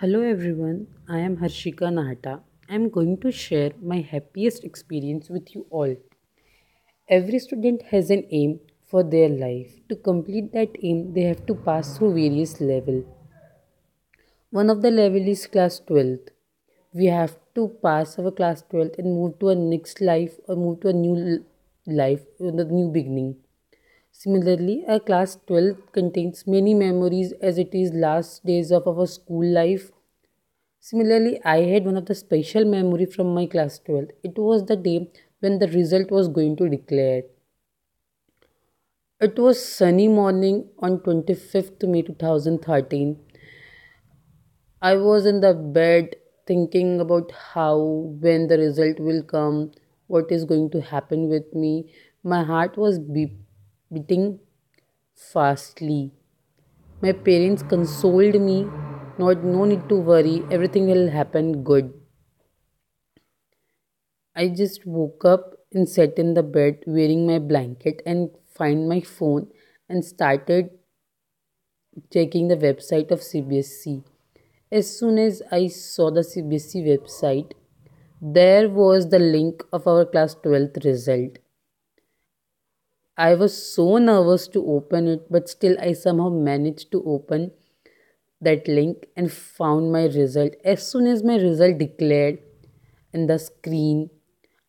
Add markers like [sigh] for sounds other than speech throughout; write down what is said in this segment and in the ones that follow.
Hello everyone, I am Harshika Nahata. I am going to share my happiest experience with you all. Every student has an aim for their life. To complete that aim, they have to pass through various levels. One of the level is class 12th. We have to pass our class 12th and move to a next life or move to a new life, the new beginning. Similarly, a class 12 contains many memories as it is last days of our school life. Similarly, I had one of the special memory from my class 12. It was the day when the result was going to declare. It was sunny morning on 25th May 2013. I was in the bed thinking about how when the result will come, what is going to happen with me. My heart was beeping beating fastly. My parents consoled me, not no need to worry, everything will happen good. I just woke up and sat in the bed wearing my blanket and find my phone and started checking the website of CBSE. As soon as I saw the CBSE website, there was the link of our class 12th result I was so nervous to open it, but still I somehow managed to open that link and found my result. As soon as my result declared in the screen,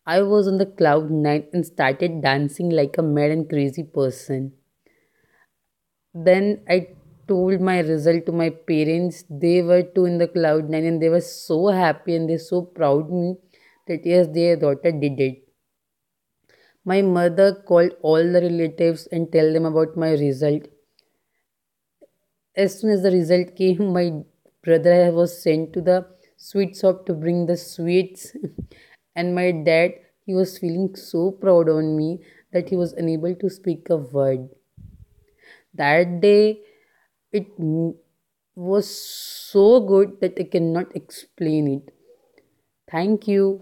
I was on the cloud nine and started dancing like a mad and crazy person. Then I told my result to my parents. They were too in the cloud nine and they were so happy and they so proud me that yes, their daughter did it. My mother called all the relatives and tell them about my result. As soon as the result came, my brother was sent to the sweet shop to bring the sweets. [laughs] and my dad, he was feeling so proud on me that he was unable to speak a word. That day, it was so good that I cannot explain it. Thank you.